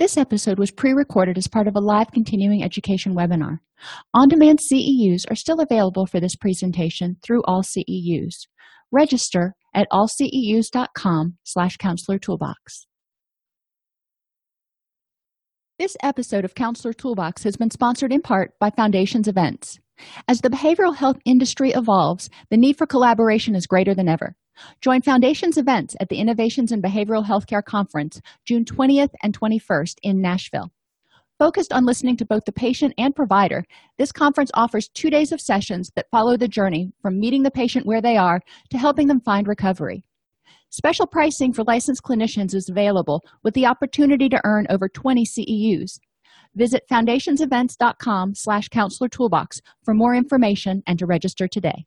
This episode was pre recorded as part of a live continuing education webinar. On demand CEUs are still available for this presentation through all CEUs. Register at allceus.com slash counselor toolbox. This episode of Counselor Toolbox has been sponsored in part by Foundations Events. As the behavioral health industry evolves, the need for collaboration is greater than ever. Join Foundations events at the Innovations in Behavioral Healthcare Conference, June 20th and 21st in Nashville. Focused on listening to both the patient and provider, this conference offers two days of sessions that follow the journey from meeting the patient where they are to helping them find recovery. Special pricing for licensed clinicians is available with the opportunity to earn over 20 CEUs. Visit foundationsevents.com slash counselor toolbox for more information and to register today.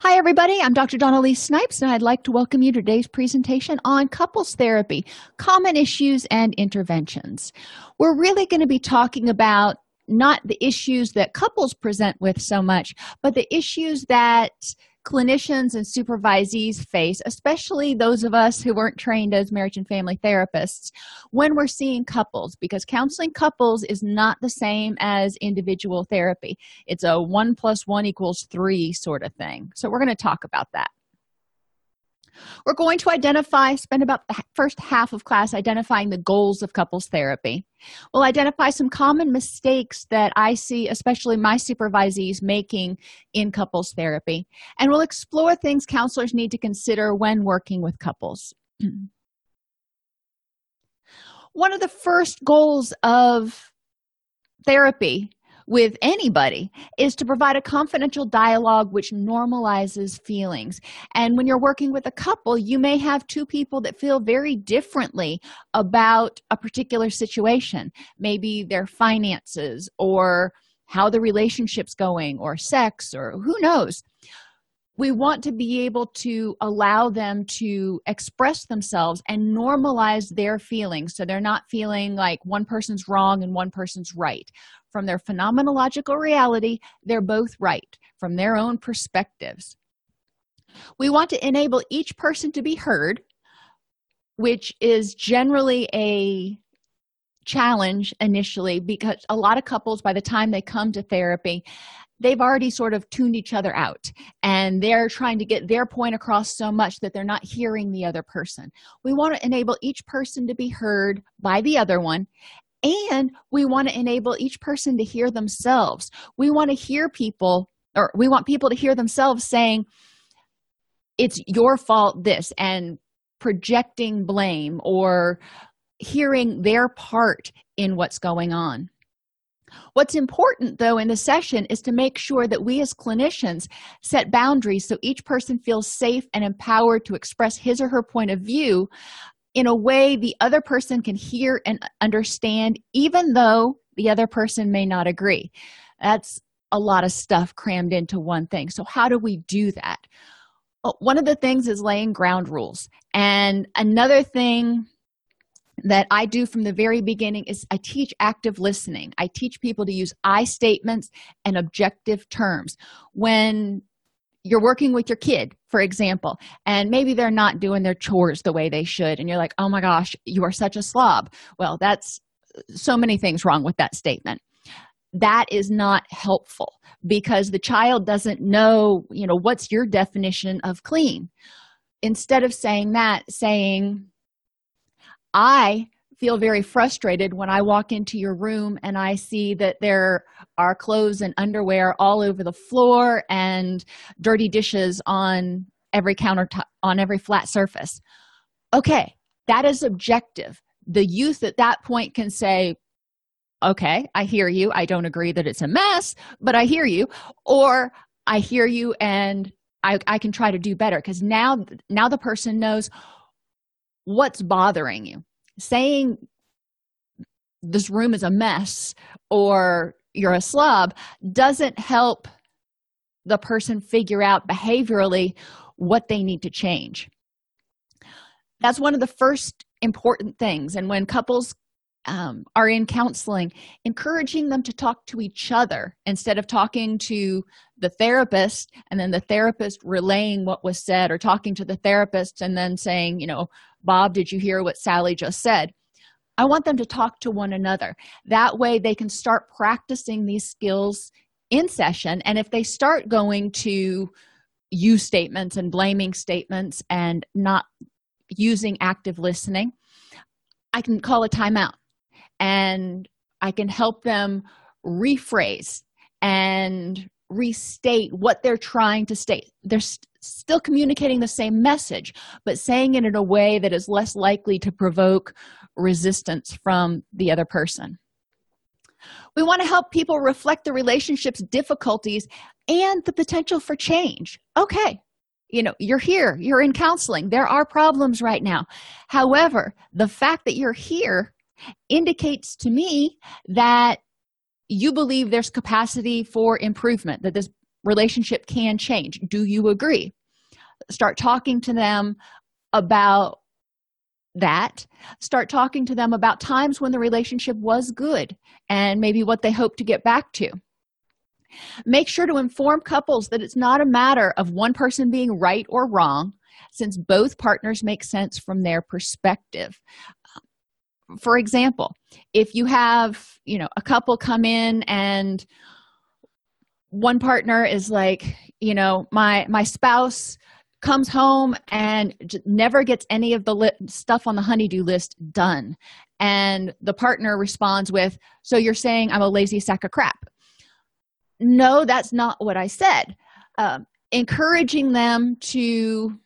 Hi, everybody. I'm Dr. Donna Snipes, and I'd like to welcome you to today's presentation on couples therapy, common issues and interventions. We're really going to be talking about not the issues that couples present with so much, but the issues that clinicians and supervisees face, especially those of us who weren't trained as marriage and family therapists, when we're seeing couples, because counseling couples is not the same as individual therapy. It's a one plus one equals three sort of thing. So, we're going to talk about that. We're going to identify, spend about the first half of class identifying the goals of couples therapy. We'll identify some common mistakes that I see, especially my supervisees, making in couples therapy. And we'll explore things counselors need to consider when working with couples. One of the first goals of therapy with anybody is to provide a confidential dialogue which normalizes feelings. And when you're working with a couple, you may have two people that feel very differently about a particular situation, maybe their finances or how the relationship's going or sex or who knows we want to be able to allow them to express themselves and normalize their feelings so they're not feeling like one person's wrong and one person's right from their phenomenological reality, they're both right from their own perspectives. We want to enable each person to be heard, which is generally a challenge initially because a lot of couples, by the time they come to therapy, they've already sort of tuned each other out and they're trying to get their point across so much that they're not hearing the other person. We want to enable each person to be heard by the other one and we want to enable each person to hear themselves we want to hear people or we want people to hear themselves saying it's your fault this and projecting blame or hearing their part in what's going on What's important, though, in the session is to make sure that we as clinicians set boundaries so each person feels safe and empowered to express his or her point of view in a way the other person can hear and understand, even though the other person may not agree. That's a lot of stuff crammed into one thing. So, how do we do that? One of the things is laying ground rules. And another thing that I do from the very beginning is I teach active listening. I teach people to use I statements and objective terms. When you're working with your kid for example and maybe they're not doing their chores the way they should and you're like oh my gosh you are such a slob well that's uh, so many things wrong with that statement that is not helpful because the child doesn't know you know what's your definition of clean instead of saying that saying i feel very frustrated when i walk into your room and i see that there are clothes and underwear all over the floor and dirty dishes on every countertop on every flat surface. Okay that is objective. The youth at that point can say okay i hear you. I don't agree that it's a mess but i hear you. Or i hear you and i, I can try to do better. Because now now the person knows what's bothering you? Saying this room is a mess or you're a slob doesn't help the person figure out behaviorally what they need to change. That's one of the first important things. And when couples um, are in counseling encouraging them to talk to each other instead of talking to the therapist and then the therapist relaying what was said or talking to the therapist and then saying you know bob did you hear what sally just said? I want them to talk to one another. That way they can start practicing these skills in session. And if they start going to use statements and blaming statements and not using active listening i can call a timeout and I can help them rephrase and restate what they're trying to state. They're st- still communicating the same message, but saying it in a way that is less likely to provoke resistance from the other person. We want to help people reflect the relationship's difficulties and the potential for change. Okay, you know, you're here, you're in counseling, there are problems right now. However, the fact that you're here indicates to me that you believe there's capacity for improvement, that this relationship can change. Do you agree? Start talking to them about that. Start talking to them about times when the relationship was good and maybe what they hope to get back to. Make sure to inform couples that it's not a matter of one person being right or wrong, since both partners make sense from their perspective for example if you have you know a couple come in and one partner is like you know my my spouse comes home and never gets any of the li- stuff on the honey-do list done. And the partner responds with so you're saying i'm a lazy sack of crap. No that's not what i said. Um, encouraging them to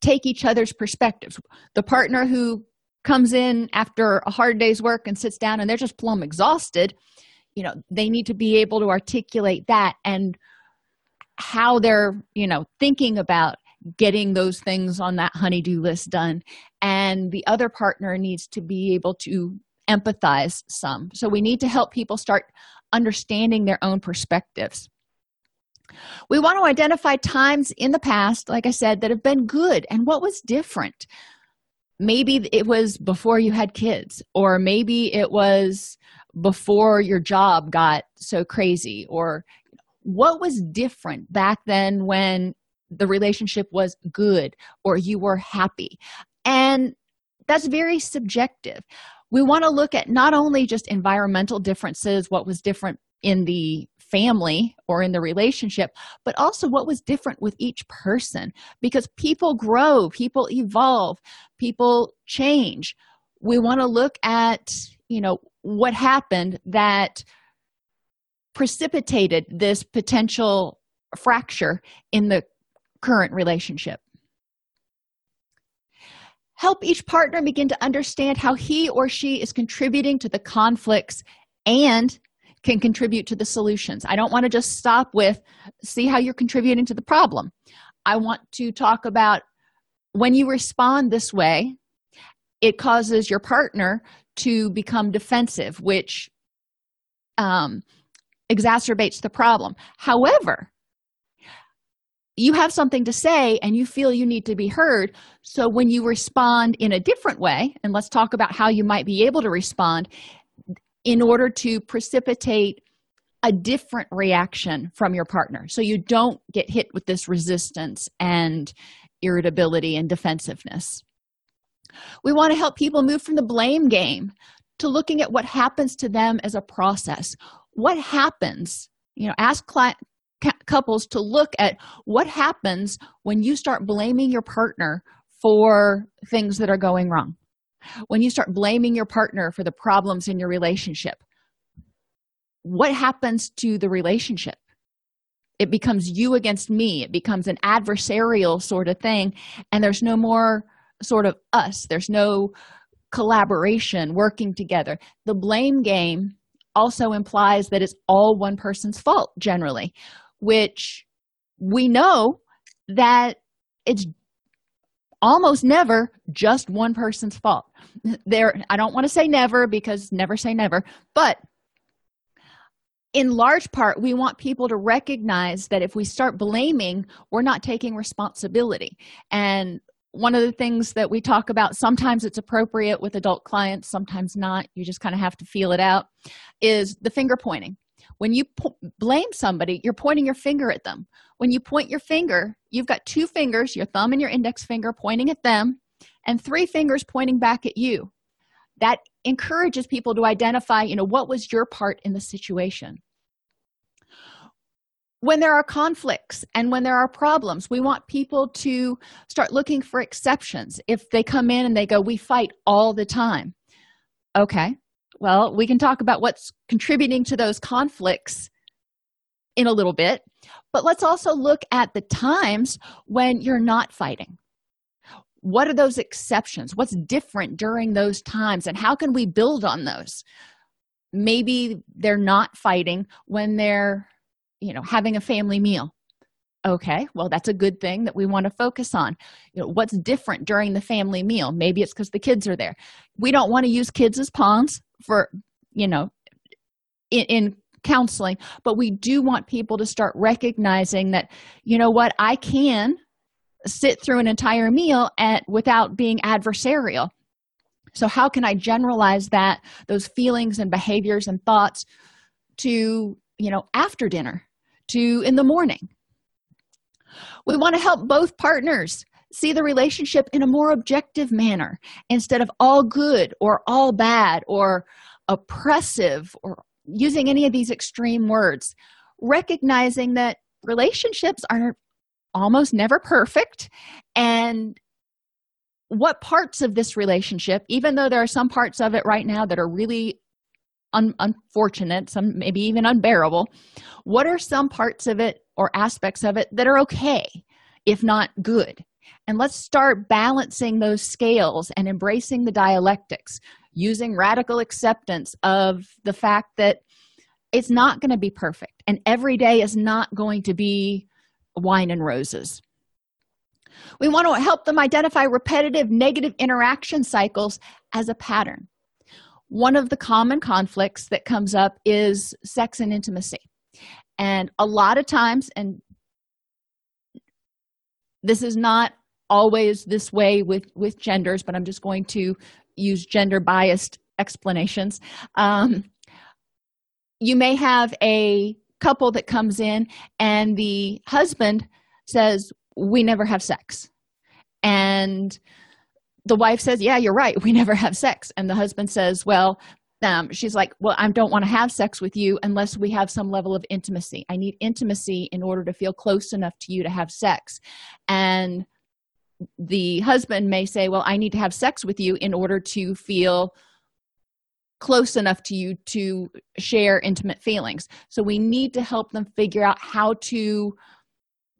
take each other's perspectives. The partner who comes in after a hard day's work and sits down and they're just plumb exhausted you know they need to be able to articulate that and how they're you know thinking about getting those things on that honey-do list done. And the other partner needs to be able to empathize some. So we need to help people start understanding their own perspectives. We want to identify times in the past like i said that have been good and what was different maybe it was before you had kids or maybe it was before your job got so crazy or what was different back then when the relationship was good or you were happy? And that's very subjective. We want to look at not only just environmental differences what was different in the family or in the relationship, but also what was different with each person because people grow, people evolve, people change. We want to look at, you know, what happened that precipitated this potential fracture in the current relationship. Help each partner begin to understand how he or she is contributing to the conflicts and can contribute to the solutions. I don't want to just stop with see how you're contributing to the problem. I want to talk about when you respond this way, it causes your partner to become defensive, which um, exacerbates the problem. However, you have something to say and you feel you need to be heard. So when you respond in a different way, and let's talk about how you might be able to respond, in order to precipitate a different reaction from your partner. So you don't get hit with this resistance and irritability and defensiveness. We want to help people move from the blame game to looking at what happens to them as a process. What happens you know ask couples to look at what happens when you start blaming your partner for things that are going wrong when you start blaming your partner for the problems in your relationship what happens to the relationship? It becomes you against me. It becomes an adversarial sort of thing. And there's no more sort of us. There's no collaboration working together. The blame game also implies that it's all one person's fault generally which we know that it's almost never just one person's fault there i don't want to say never because never say never but in large part we want people to recognize that if we start blaming we're not taking responsibility. And one of the things that we talk about sometimes it's appropriate with adult clients sometimes not you just kind of have to feel it out is the finger pointing. When you po- blame somebody you're pointing your finger at them. When you point your finger you've got two fingers your thumb and your index finger pointing at them and three fingers pointing back at you. That encourages people to identify you know what was your part in the situation. When there are conflicts and when there are problems we want people to start looking for exceptions. If they come in and they go we fight all the time. Okay well we can talk about what's contributing to those conflicts in a little bit but let's also look at the times when you're not fighting what are those exceptions? What's different during those times? And how can we build on those? Maybe they're not fighting when they're you know having a family meal. Okay well that's a good thing that we want to focus on. You know what's different during the family meal? Maybe it's because the kids are there. We don't want to use kids as pawns for you know in, in counseling but we do want people to start recognizing that you know what i can sit through an entire meal at without being adversarial so how can i generalize that those feelings and behaviors and thoughts to you know after dinner to in the morning. We want to help both partners see the relationship in a more objective manner instead of all good or all bad or oppressive or using any of these extreme words. Recognizing that relationships are almost never perfect and what parts of this relationship, even though there are some parts of it right now that are really un- unfortunate, some maybe even unbearable, what are some parts of it or aspects of it that are okay, if not good? And let's start balancing those scales and embracing the dialectics, using radical acceptance of the fact that it's not going to be perfect and every day is not going to be wine and roses. We want to help them identify repetitive negative interaction cycles as a pattern. One of the common conflicts that comes up is sex and intimacy. And a lot of times and this is not always this way with with genders but i'm just going to use gender biased explanations. Um, you may have a couple that comes in and the husband says we never have sex. And the wife says yeah you're right. We never have sex. And the husband says well um, she's like well i don't want to have sex with you unless we have some level of intimacy. I need intimacy in order to feel close enough to you to have sex. And the husband may say well i need to have sex with you in order to feel close enough to you to share intimate feelings. So we need to help them figure out how to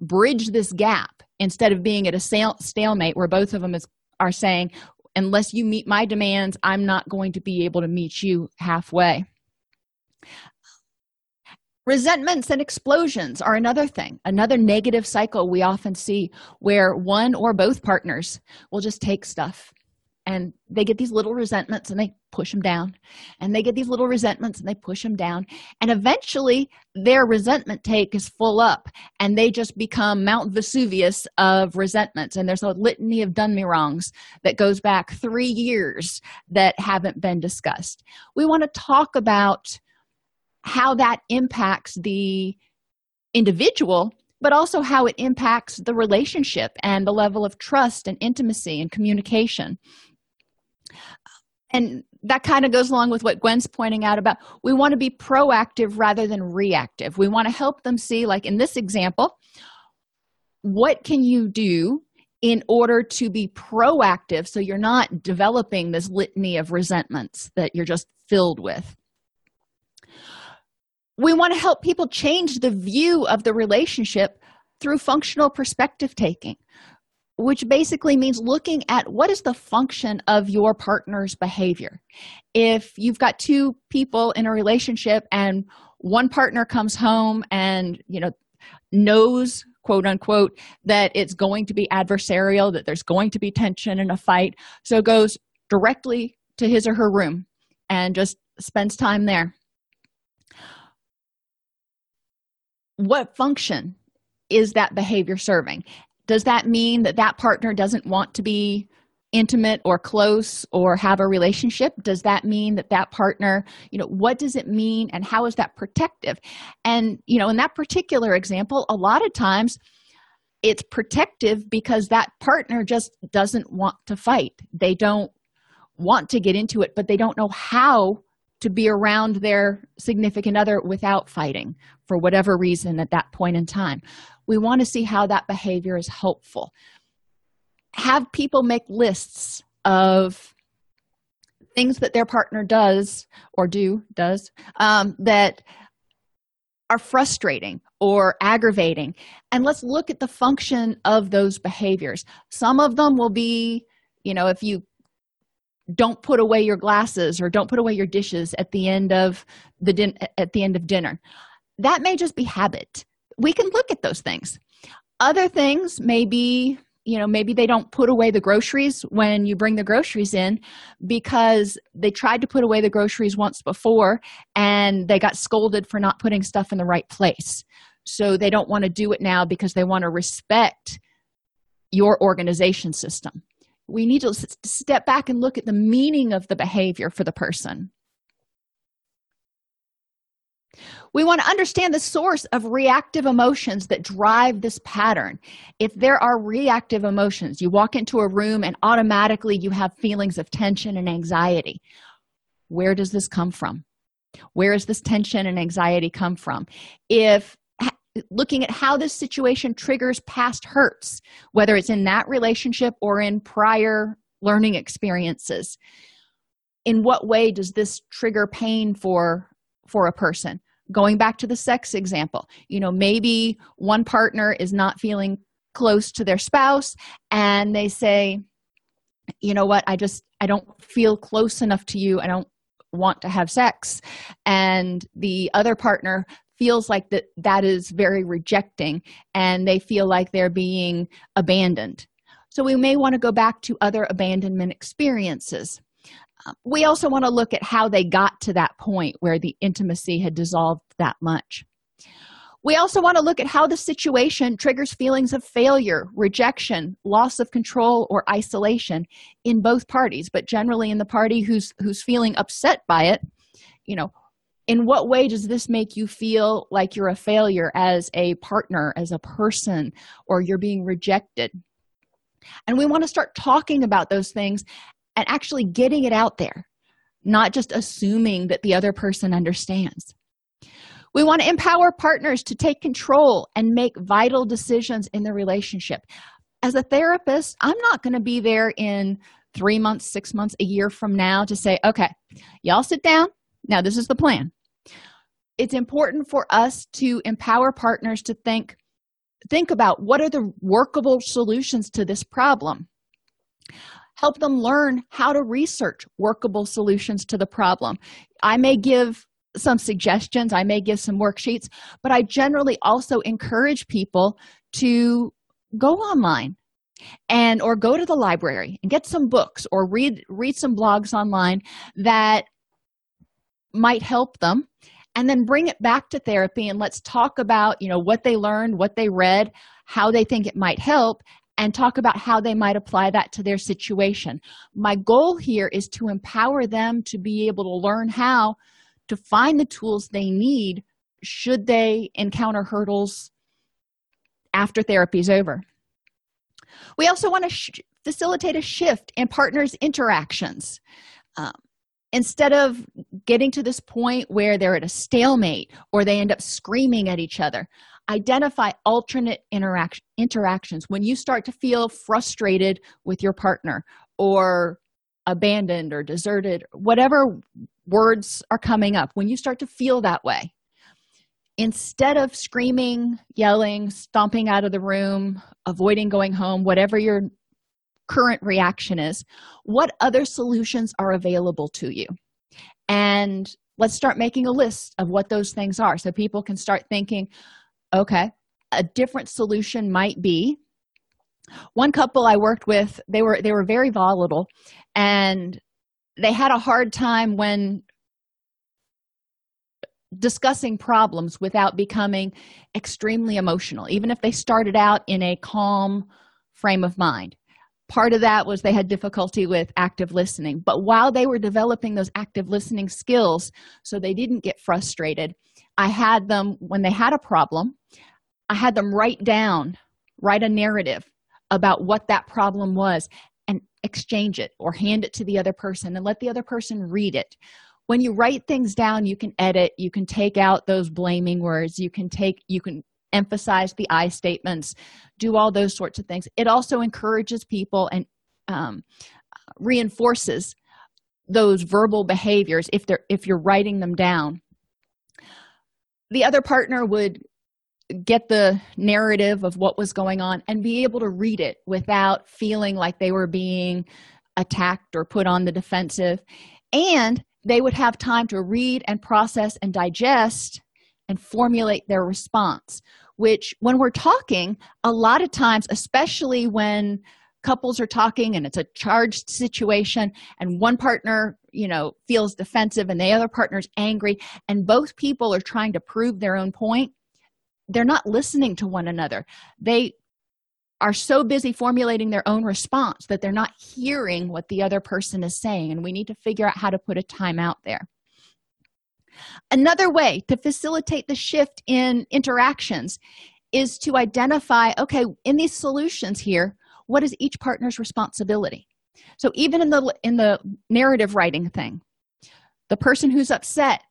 bridge this gap instead of being at a stalemate where both of them is are saying unless you meet my demands i'm not going to be able to meet you halfway. Resentments and explosions are another thing another negative cycle we often see where one or both partners will just take stuff and they get these little resentments and they push them down. And they get these little resentments and they push them down. And eventually their resentment take is full up and they just become mount vesuvius of resentments. And there's a litany of done me wrongs that goes back three years that haven't been discussed. We want to talk about how that impacts the individual but also how it impacts the relationship and the level of trust and intimacy and communication and that kind of goes along with what Gwen's pointing out about we want to be proactive rather than reactive. We want to help them see, like in this example, what can you do in order to be proactive so you're not developing this litany of resentments that you're just filled with. We want to help people change the view of the relationship through functional perspective taking which basically means looking at what is the function of your partner's behavior. If you've got two people in a relationship and one partner comes home and, you know, knows quote unquote that it's going to be adversarial that there's going to be tension and a fight so goes directly to his or her room and just spends time there what function is that behavior serving does that mean that that partner doesn't want to be intimate or close or have a relationship? Does that mean that that partner you know what does it mean and how is that protective? And you know in that particular example a lot of times it's protective because that partner just doesn't want to fight. They don't want to get into it but they don't know how to be around their significant other without fighting for whatever reason at that point in time we want to see how that behavior is helpful. Have people make lists of things that their partner does or do does um, that are frustrating or aggravating. And let's look at the function of those behaviors. Some of them will be you know if you don't put away your glasses or don't put away your dishes at the end of the din- at the end of dinner. That may just be habit we can look at those things. Other things may be you know maybe they don't put away the groceries when you bring the groceries in because they tried to put away the groceries once before and they got scolded for not putting stuff in the right place. So they don't want to do it now because they want to respect your organization system. We need to step back and look at the meaning of the behavior for the person we want to understand the source of reactive emotions that drive this pattern. If there are reactive emotions, you walk into a room and automatically you have feelings of tension and anxiety. Where does this come from? Where does this tension and anxiety come from? If looking at how this situation triggers past hurts, whether it's in that relationship or in prior learning experiences, in what way does this trigger pain for for a person going back to the sex example you know maybe one partner is not feeling close to their spouse and they say you know what? I just i don't feel close enough to you. I don't want to have sex. And the other partner feels like that that is very rejecting and they feel like they're being abandoned. So we may want to go back to other abandonment experiences we also want to look at how they got to that point where the intimacy had dissolved that much. We also want to look at how the situation triggers feelings of failure, rejection, loss of control, or isolation in both parties, but generally in the party who's who's feeling upset by it. You know, in what way does this make you feel like you're a failure as a partner, as a person, or you're being rejected? And we want to start talking about those things and actually getting it out there, not just assuming that the other person understands. We want to empower partners to take control and make vital decisions in the relationship. As a therapist, I'm not going to be there in three months, six months, a year from now to say, okay, y'all sit down. Now, this is the plan. It's important for us to empower partners to think think about what are the workable solutions to this problem help them learn how to research workable solutions to the problem. I may give some suggestions, I may give some worksheets, but I generally also encourage people to go online and or go to the library and get some books or read read some blogs online that might help them and then bring it back to therapy and let's talk about you know what they learned what they read how they think it might help and talk about how they might apply that to their situation. My goal here is to empower them to be able to learn how to find the tools they need should they encounter hurdles after therapy is over. We also want to sh- facilitate a shift in partners' interactions. Um, instead of getting to this point where they're at a stalemate or they end up screaming at each other identify alternate interaction interactions. When you start to feel frustrated with your partner or abandoned or deserted whatever words are coming up when you start to feel that way instead of screaming yelling stomping out of the room avoiding going home whatever your current reaction is what other solutions are available to you? And let's start making a list of what those things are so people can start thinking okay. A different solution might be one couple i worked with they were they were very volatile and they had a hard time when discussing problems without becoming extremely emotional even if they started out in a calm frame of mind. Part of that was they had difficulty with active listening but while they were developing those active listening skills so they didn't get frustrated i had them when they had a problem i had them write down write a narrative about what that problem was and exchange it or hand it to the other person and let the other person read it. When you write things down you can edit you can take out those blaming words you can take you can emphasize the i statements do all those sorts of things. It also encourages people and um, reinforces those verbal behaviors if they're if you're writing them down the other partner would get the narrative of what was going on and be able to read it without feeling like they were being attacked or put on the defensive. And they would have time to read and process and digest and formulate their response which when we're talking a lot of times especially when couples are talking and it's a charged situation and one partner you know feels defensive and the other partner's angry and both people are trying to prove their own point they're not listening to one another. They are so busy formulating their own response that they're not hearing what the other person is saying and we need to figure out how to put a time out there. Another way to facilitate the shift in interactions is to identify okay in these solutions here what is each partner's responsibility so even in the in the narrative writing thing the person who's upset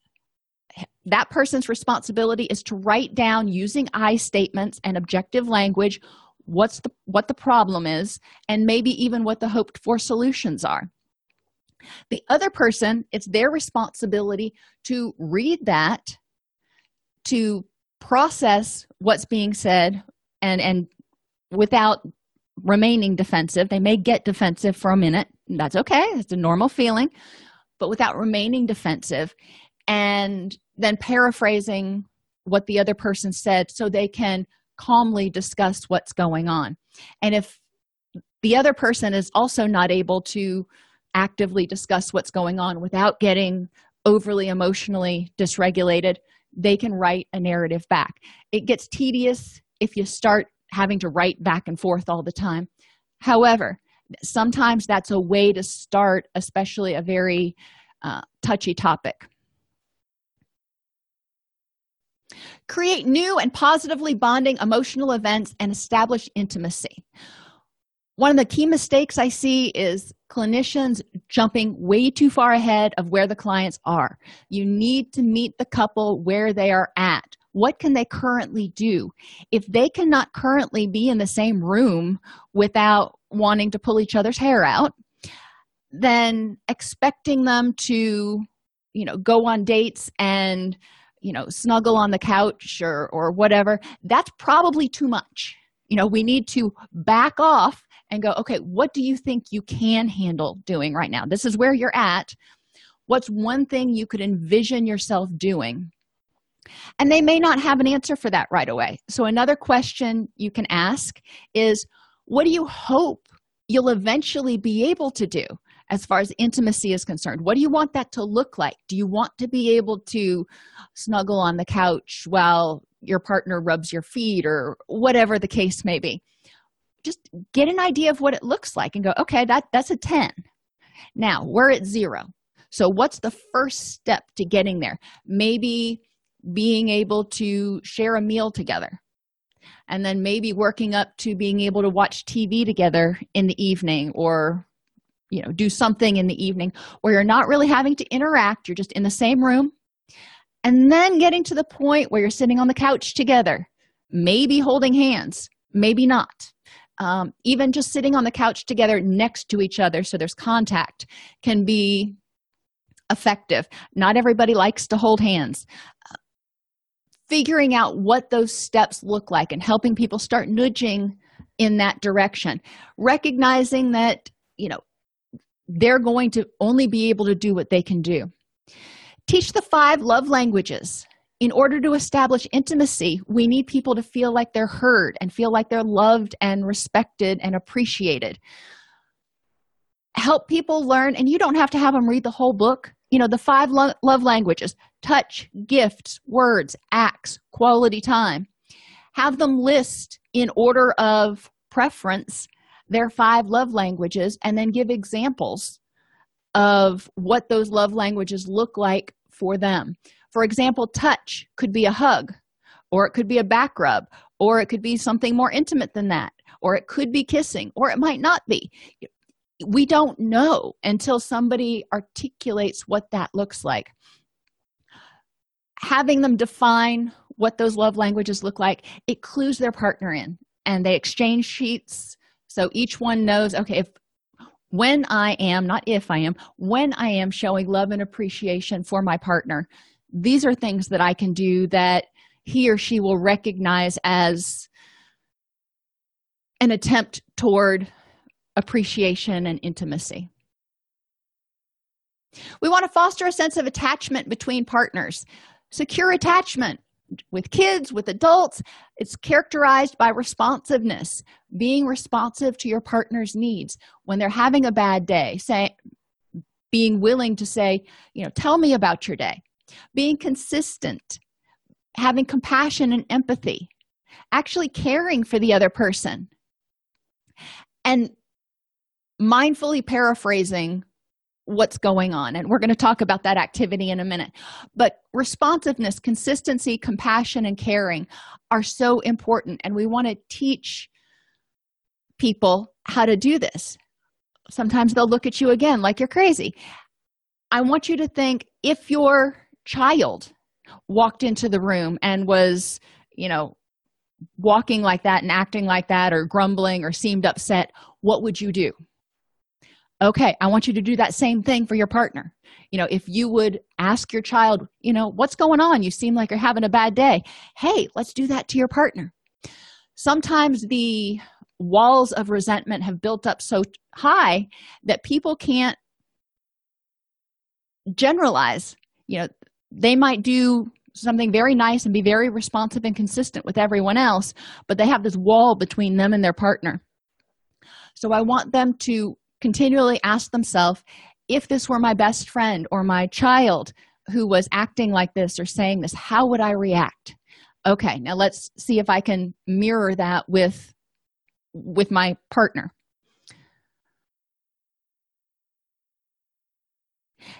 that person's responsibility is to write down using i statements and objective language what's the what the problem is and maybe even what the hoped for solutions are. The other person it's their responsibility to read that to process what's being said and and without remaining defensive. They may get defensive for a minute. That's okay. It's a normal feeling but without remaining defensive and then paraphrasing what the other person said so they can calmly discuss what's going on. And if the other person is also not able to actively discuss what's going on without getting overly emotionally dysregulated they can write a narrative back. It gets tedious if you start having to write back and forth all the time. However sometimes that's a way to start especially a very uh, touchy topic. Create new and positively bonding emotional events and establish intimacy. One of the key mistakes i see is clinicians jumping way too far ahead of where the clients are. You need to meet the couple where they are at what can they currently do? If they cannot currently be in the same room without wanting to pull each other's hair out then expecting them to you know go on dates and you know snuggle on the couch or or whatever that's probably too much. You know we need to back off and go okay what do you think you can handle doing right now? This is where you're at. What's one thing you could envision yourself doing and they may not have an answer for that right away. So another question you can ask is what do you hope you'll eventually be able to do as far as intimacy is concerned? What do you want that to look like? Do you want to be able to snuggle on the couch while your partner rubs your feet or whatever the case may be? Just get an idea of what it looks like and go okay that that's a 10 now we're at zero. So what's the first step to getting there? Maybe being able to share a meal together. And then maybe working up to being able to watch tv together in the evening or you know do something in the evening where you're not really having to interact. You're just in the same room. And then getting to the point where you're sitting on the couch together maybe holding hands maybe not. Um, even just sitting on the couch together next to each other so there's contact can be effective. Not everybody likes to hold hands figuring out what those steps look like and helping people start nudging in that direction. Recognizing that you know they're going to only be able to do what they can do. Teach the five love languages. In order to establish intimacy we need people to feel like they're heard and feel like they're loved and respected and appreciated. Help people learn and you don't have to have them read the whole book you know the five lo- love languages touch gifts words acts quality time. Have them list in order of preference their five love languages and then give examples of what those love languages look like for them. For example touch could be a hug or it could be a back rub or it could be something more intimate than that or it could be kissing or it might not be we don't know until somebody articulates what that looks like. Having them define what those love languages look like it clues their partner in and they exchange sheets. So each one knows okay if when i am not if i am when i am showing love and appreciation for my partner these are things that i can do that he or she will recognize as an attempt toward appreciation and intimacy. We want to foster a sense of attachment between partners. Secure attachment with kids with adults it's characterized by responsiveness being responsive to your partner's needs. When they're having a bad day say being willing to say you know tell me about your day. Being consistent having compassion and empathy actually caring for the other person. And mindfully paraphrasing what's going on. And we're going to talk about that activity in a minute. But responsiveness consistency compassion and caring are so important. And we want to teach people how to do this. Sometimes they'll look at you again like you're crazy. I want you to think if your child walked into the room and was you know walking like that and acting like that or grumbling or seemed upset what would you do okay i want you to do that same thing for your partner. You know if you would ask your child you know what's going on? You seem like you're having a bad day. Hey let's do that to your partner. Sometimes the walls of resentment have built up so high that people can't generalize. You know they might do something very nice and be very responsive and consistent with everyone else but they have this wall between them and their partner. So i want them to continually ask themselves if this were my best friend or my child who was acting like this or saying this how would i react? Okay now let's see if i can mirror that with with my partner.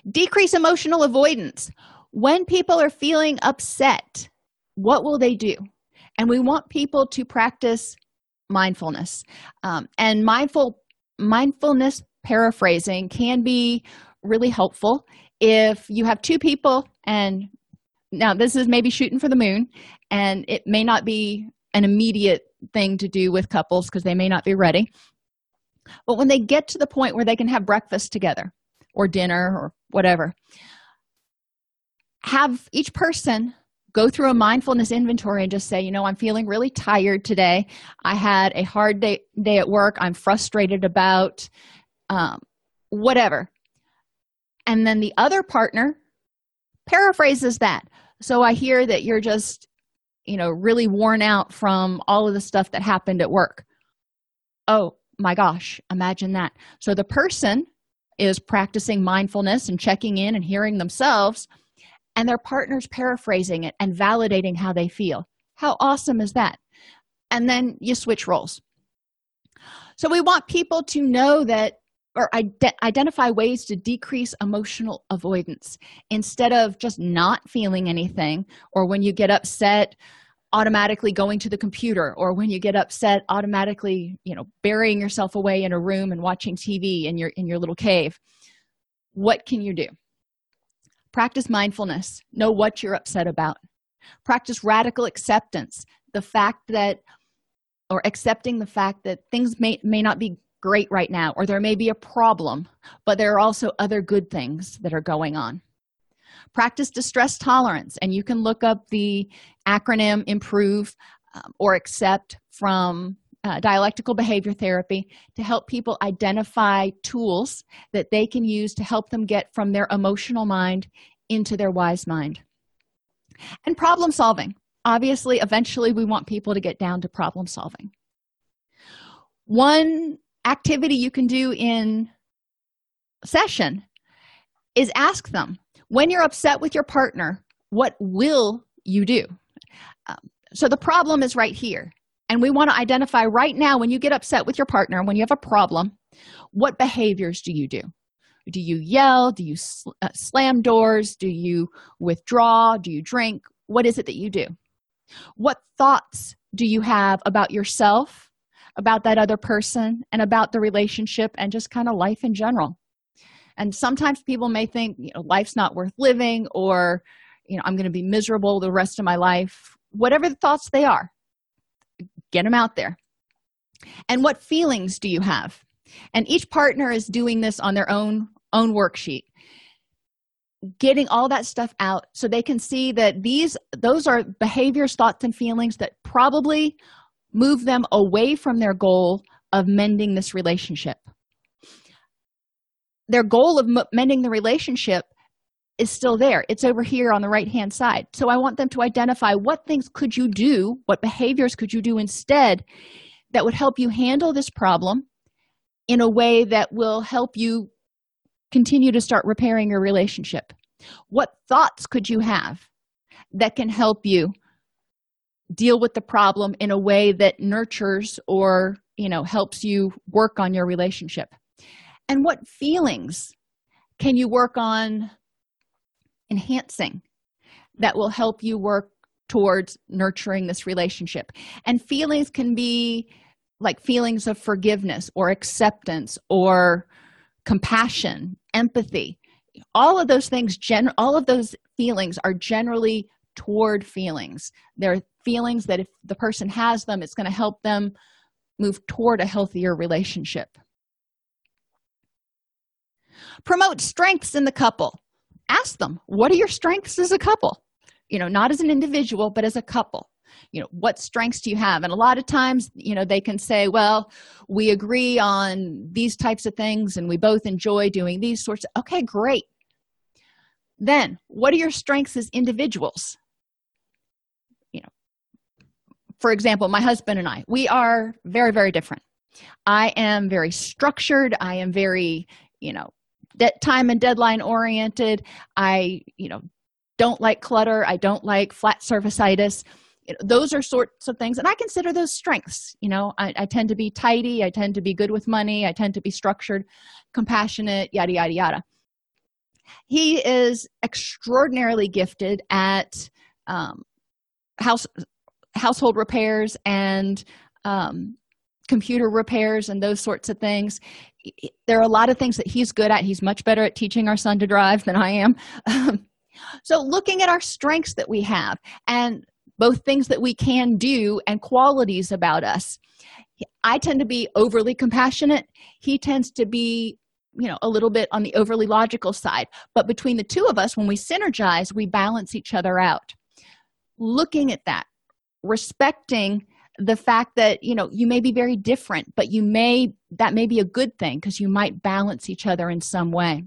Decrease emotional avoidance. When people are feeling upset what will they do? And we want people to practice mindfulness. Um, and mindful mindfulness paraphrasing can be really helpful if you have two people and now this is maybe shooting for the moon and it may not be an immediate thing to do with couples because they may not be ready. But when they get to the point where they can have breakfast together or dinner or whatever have each person go through a mindfulness inventory and just say you know i'm feeling really tired today. I had a hard day day at work. I'm frustrated about um, whatever. And then the other partner paraphrases that. So i hear that you're just you know really worn out from all of the stuff that happened at work. Oh my gosh imagine that. So the person is practicing mindfulness and checking in and hearing themselves and their partner's paraphrasing it and validating how they feel. How awesome is that? And then you switch roles. So we want people to know that or ide- identify ways to decrease emotional avoidance instead of just not feeling anything or when you get upset automatically going to the computer or when you get upset automatically you know burying yourself away in a room and watching tv in your in your little cave what can you do practice mindfulness. Know what you're upset about. Practice radical acceptance. The fact that or accepting the fact that things may may not be great right now or there may be a problem but there are also other good things that are going on. Practice distress tolerance and you can look up the acronym improve um, or accept from uh, dialectical behavior therapy to help people identify tools that they can use to help them get from their emotional mind into their wise mind. And problem solving. Obviously eventually we want people to get down to problem solving. One activity you can do in session is ask them when you're upset with your partner what will you do? Um, so the problem is right here and we want to identify right now when you get upset with your partner when you have a problem what behaviors do you do? Do you yell? Do you sl- uh, slam doors? Do you withdraw? Do you drink? What is it that you do? What thoughts do you have about yourself about that other person and about the relationship and just kind of life in general? And sometimes people may think you know life's not worth living or you know i'm going to be miserable the rest of my life. Whatever the thoughts they are get them out there. And what feelings do you have? And each partner is doing this on their own own worksheet. Getting all that stuff out so they can see that these those are behaviors thoughts and feelings that probably move them away from their goal of mending this relationship. Their goal of mending the relationship is still there. It's over here on the right hand side. So i want them to identify what things could you do what behaviors could you do instead that would help you handle this problem in a way that will help you continue to start repairing your relationship? What thoughts could you have that can help you deal with the problem in a way that nurtures or you know helps you work on your relationship? And what feelings can you work on enhancing that will help you work towards nurturing this relationship. And feelings can be like feelings of forgiveness or acceptance or compassion empathy. All of those things gen all of those feelings are generally toward feelings. They're feelings that if the person has them it's going to help them move toward a healthier relationship. Promote strengths in the couple ask them what are your strengths as a couple? You know not as an individual but as a couple. You know what strengths do you have? And a lot of times you know they can say well we agree on these types of things and we both enjoy doing these sorts of okay great. Then what are your strengths as individuals? You know for example my husband and i we are very very different. I am very structured. I am very you know de- time and deadline oriented. I you know don't like clutter. I don't like flat surfacitis. Those are sorts of things. And i consider those strengths. You know I, I, tend to be tidy. I tend to be good with money. I tend to be structured compassionate yada yada yada. He is extraordinarily gifted at um, house household repairs and um, computer repairs and those sorts of things there are a lot of things that he's good at. He's much better at teaching our son to drive than i am. Um, so looking at our strengths that we have and both things that we can do and qualities about us i tend to be overly compassionate. He tends to be you know a little bit on the overly logical side. But between the two of us when we synergize we balance each other out. Looking at that respecting the fact that you know you may be very different but you may that may be a good thing because you might balance each other in some way.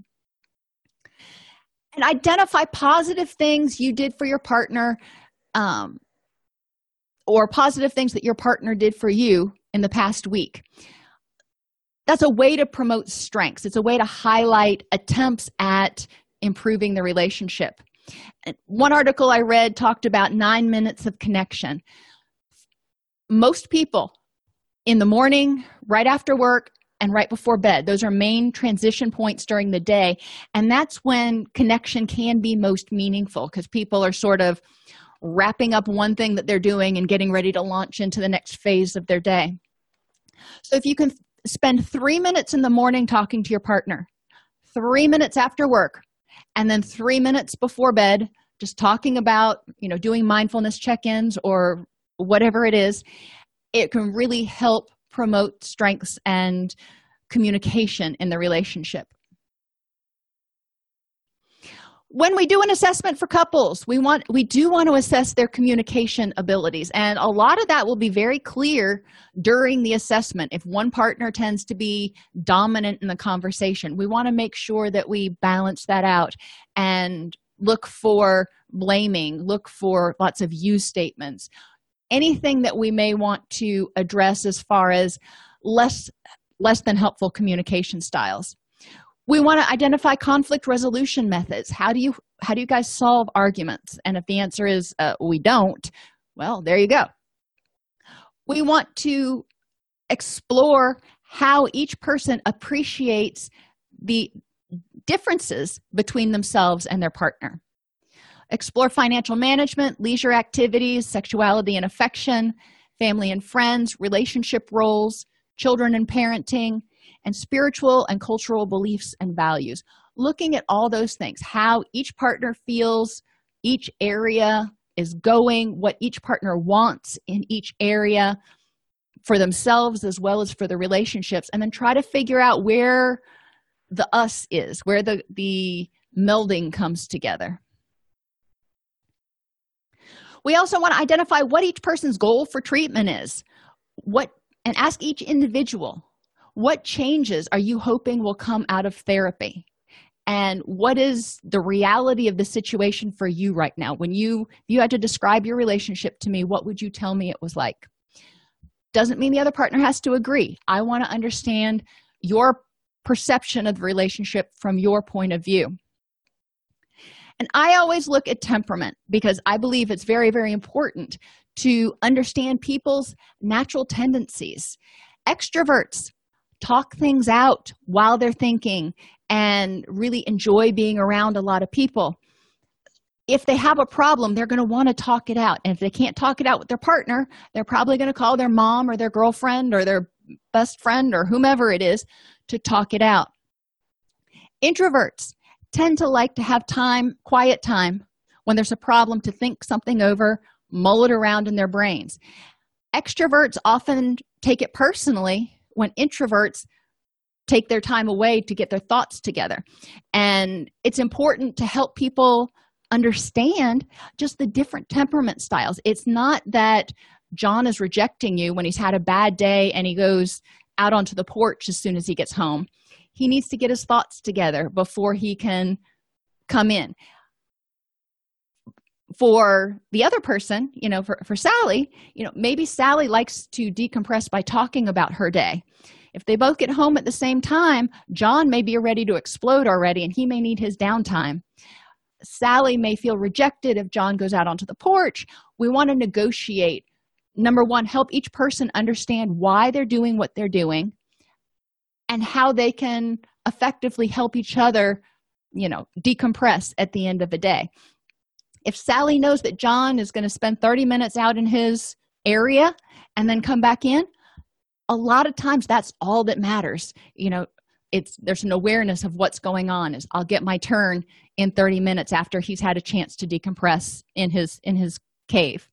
And identify positive things you did for your partner um, or positive things that your partner did for you in the past week. That's a way to promote strengths. It's a way to highlight attempts at improving the relationship. One article i read talked about nine minutes of connection most people in the morning right after work and right before bed those are main transition points during the day and that's when connection can be most meaningful because people are sort of wrapping up one thing that they're doing and getting ready to launch into the next phase of their day. So if you can spend three minutes in the morning talking to your partner, three minutes after work, and then three minutes before bed, just talking about, you know, doing mindfulness check ins or whatever it is, it can really help promote strengths and communication in the relationship. When we do an assessment for couples we want we do want to assess their communication abilities and a lot of that will be very clear during the assessment. If one partner tends to be dominant in the conversation we want to make sure that we balance that out and look for blaming look for lots of you statements anything that we may want to address as far as less less than helpful communication styles. We want to identify conflict resolution methods. How do you how do you guys solve arguments? And if the answer is uh, we don't well there you go. We want to explore how each person appreciates the differences between themselves and their partner explore financial management leisure activities sexuality and affection family and friends relationship roles children and parenting and spiritual and cultural beliefs and values. Looking at all those things how each partner feels each area is going what each partner wants in each area for themselves as well as for the relationships and then try to figure out where the us is where the the melding comes together we also want to identify what each person's goal for treatment is. What and ask each individual what changes are you hoping will come out of therapy? And what is the reality of the situation for you right now? When you you had to describe your relationship to me what would you tell me it was like? Doesn't mean the other partner has to agree. I want to understand your perception of the relationship from your point of view and i always look at temperament because i believe it's very very important to understand people's natural tendencies. Extroverts talk things out while they're thinking and really enjoy being around a lot of people. If they have a problem they're going to want to talk it out. And if they can't talk it out with their partner they're probably going to call their mom or their girlfriend or their best friend or whomever it is to talk it out. Introverts tend to like to have time quiet time when there's a problem to think something over mull it around in their brains. Extroverts often take it personally when introverts take their time away to get their thoughts together. And it's important to help people understand just the different temperament styles. It's not that john is rejecting you when he's had a bad day and he goes out onto the porch as soon as he gets home he needs to get his thoughts together before he can come in. For the other person you know for, for sally you know maybe sally likes to decompress by talking about her day. If they both get home at the same time john may be ready to explode already and he may need his downtime. Sally may feel rejected if john goes out onto the porch. We want to negotiate. Number one help each person understand why they're doing what they're doing and how they can effectively help each other you know decompress at the end of a day. If sally knows that john is going to spend 30 minutes out in his area and then come back in a lot of times that's all that matters. You know it's there's an awareness of what's going on is i'll get my turn in 30 minutes after he's had a chance to decompress in his in his cave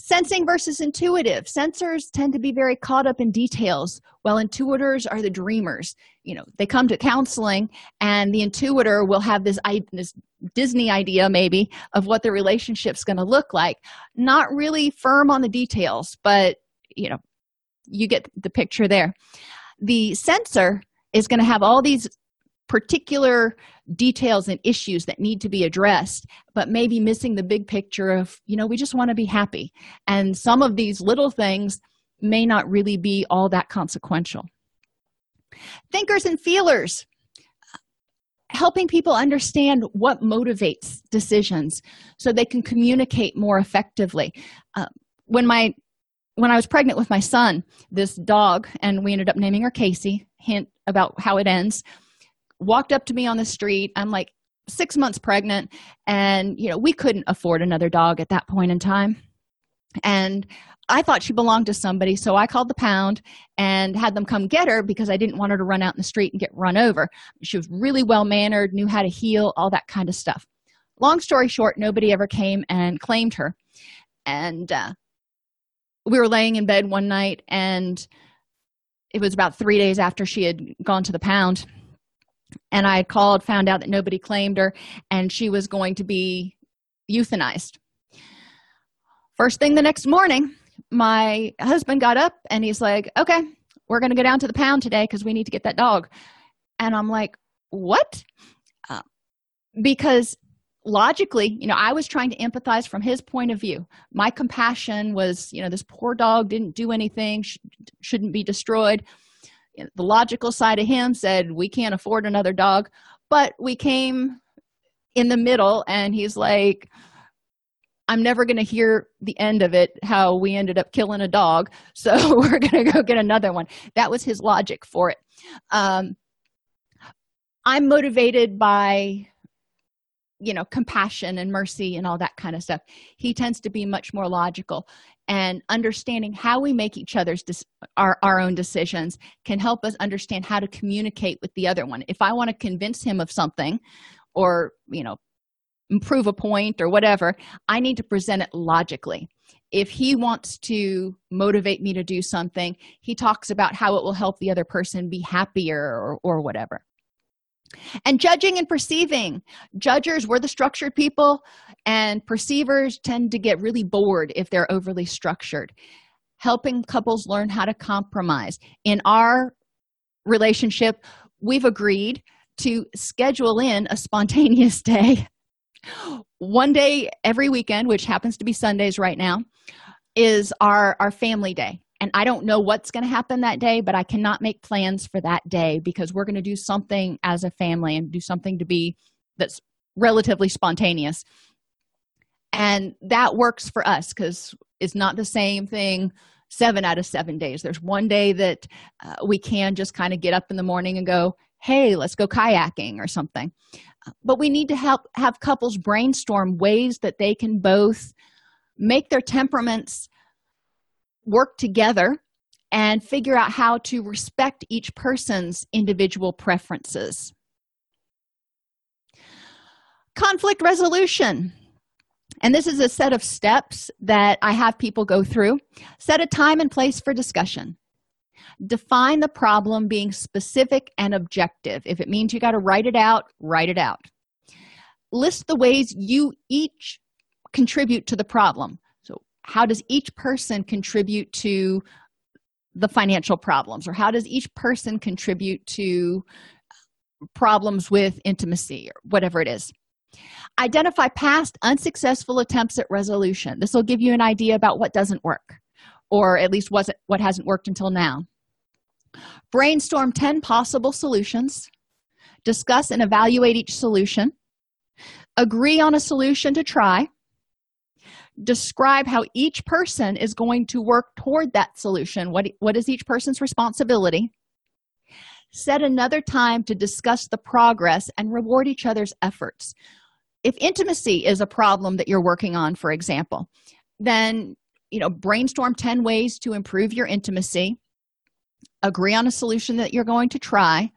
Sensing versus intuitive. Sensors tend to be very caught up in details, while intuitors are the dreamers. You know, they come to counseling, and the intuitor will have this, this Disney idea, maybe, of what the relationship's going to look like. Not really firm on the details, but, you know, you get the picture there. The sensor is going to have all these particular details and issues that need to be addressed but maybe missing the big picture of you know we just want to be happy. And some of these little things may not really be all that consequential. Thinkers and feelers. Helping people understand what motivates decisions so they can communicate more effectively. Uh, when my when i was pregnant with my son this dog and we ended up naming her casey hint about how it ends walked up to me on the street. I'm like six months pregnant and you know we couldn't afford another dog at that point in time. And i thought she belonged to somebody so i called the pound and had them come get her because i didn't want her to run out in the street and get run over. She was really well mannered knew how to heel all that kind of stuff. Long story short nobody ever came and claimed her. And uh, we were laying in bed one night and it was about three days after she had gone to the pound and i called found out that nobody claimed her and she was going to be euthanized. First thing the next morning my husband got up and he's like okay we're going to go down to the pound today because we need to get that dog. And i'm like what? Uh, because logically you know i was trying to empathize from his point of view. My compassion was you know this poor dog didn't do anything sh- shouldn't be destroyed the logical side of him said we can't afford another dog. But we came in the middle and he's like i'm never going to hear the end of it how we ended up killing a dog so we're going to go get another one. That was his logic for it. Um, i'm motivated by you know compassion and mercy and all that kind of stuff. He tends to be much more logical and understanding how we make each other's our, our own decisions can help us understand how to communicate with the other one. If i want to convince him of something or you know improve a point or whatever i need to present it logically. If he wants to motivate me to do something he talks about how it will help the other person be happier or, or whatever. And judging and perceiving. Judgers we're the structured people and perceivers tend to get really bored if they're overly structured. Helping couples learn how to compromise. In our relationship we've agreed to schedule in a spontaneous day. One day every weekend which happens to be sundays right now is our our family day. And i don't know what's going to happen that day but i cannot make plans for that day because we're going to do something as a family and do something to be that's relatively spontaneous and that works for us because it's not the same thing seven out of seven days there's one day that uh, we can just kind of get up in the morning and go hey let's go kayaking or something but we need to help have couples brainstorm ways that they can both make their temperaments work together and figure out how to respect each person's individual preferences. Conflict resolution. And this is a set of steps that I have people go through. Set a time and place for discussion. Define the problem being specific and objective. If it means you got to write it out, write it out. List the ways you each contribute to the problem So, how does each person contribute to the financial problems or how does each person contribute to problems with intimacy or whatever it is identify past unsuccessful attempts at resolution. This will give you an idea about what doesn't work or at least wasn't, what hasn't worked until now. Brainstorm 10 possible solutions. Discuss and evaluate each solution. Agree on a solution to try. Describe how each person is going to work toward that solution. What, what is each person's responsibility? Set another time to discuss the progress and reward each other's efforts if intimacy is a problem that you're working on for example then you know brainstorm 10 ways to improve your intimacy. Agree on a solution that you're going to try.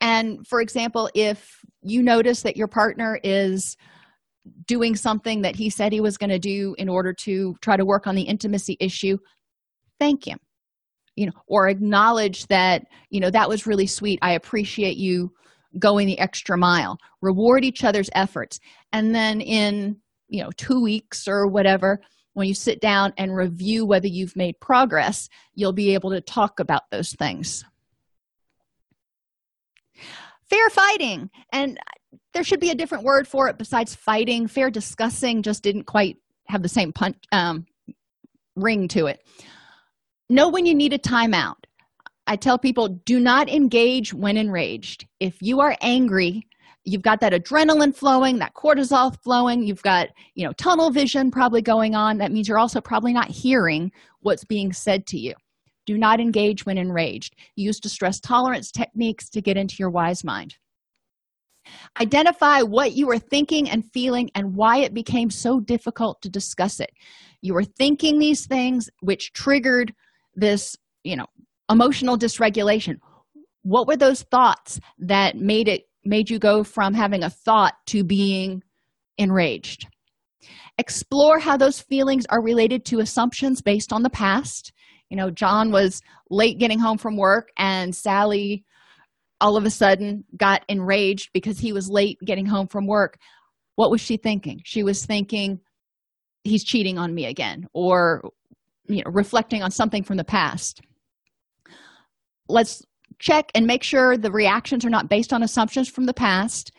And for example if you notice that your partner is doing something that he said he was going to do in order to try to work on the intimacy issue thank him. You know or acknowledge that you know that was really sweet. I appreciate you going the extra mile. Reward each other's efforts. And then in you know 2 weeks or whatever when you sit down and review whether you've made progress you'll be able to talk about those things. Fair fighting. And there should be a different word for it besides fighting. Fair discussing just didn't quite have the same punch um, ring to it. Know when you need a timeout i tell people do not engage when enraged. If you are angry you've got that adrenaline flowing that cortisol flowing you've got you know tunnel vision probably going on that means you're also probably not hearing what's being said to you. Do not engage when enraged. Use distress tolerance techniques to get into your wise mind. Identify what you were thinking and feeling and why it became so difficult to discuss it. You were thinking these things which triggered this, you know, emotional dysregulation. What were those thoughts that made it made you go from having a thought to being enraged? Explore how those feelings are related to assumptions based on the past. You know, John was late getting home from work and Sally all of a sudden got enraged because he was late getting home from work what was she thinking she was thinking he's cheating on me again or you know reflecting on something from the past let's check and make sure the reactions are not based on assumptions from the past.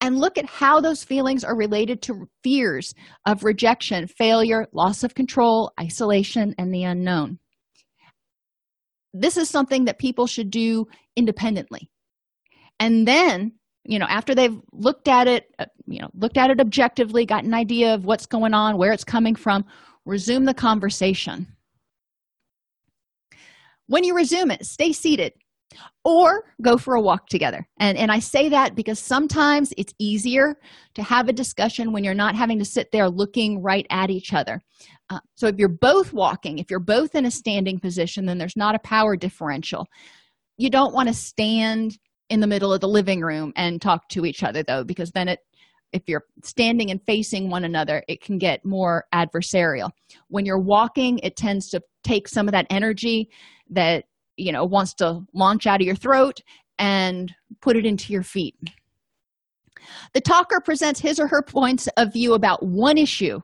And look at how those feelings are related to fears of rejection failure loss of control isolation and the unknown. This is something that people should do independently. And then you know after they've looked at it uh, you know looked at it objectively got an idea of what's going on where it's coming from resume the conversation when you resume it stay seated or go for a walk together. And and i say that because sometimes it's easier to have a discussion when you're not having to sit there looking right at each other. Uh, so if you're both walking if you're both in a standing position then there's not a power differential. You don't want to stand in the middle of the living room and talk to each other though because then it if you're standing and facing one another it can get more adversarial. When you're walking it tends to take some of that energy that you know wants to launch out of your throat and put it into your feet. The talker presents his or her points of view about one issue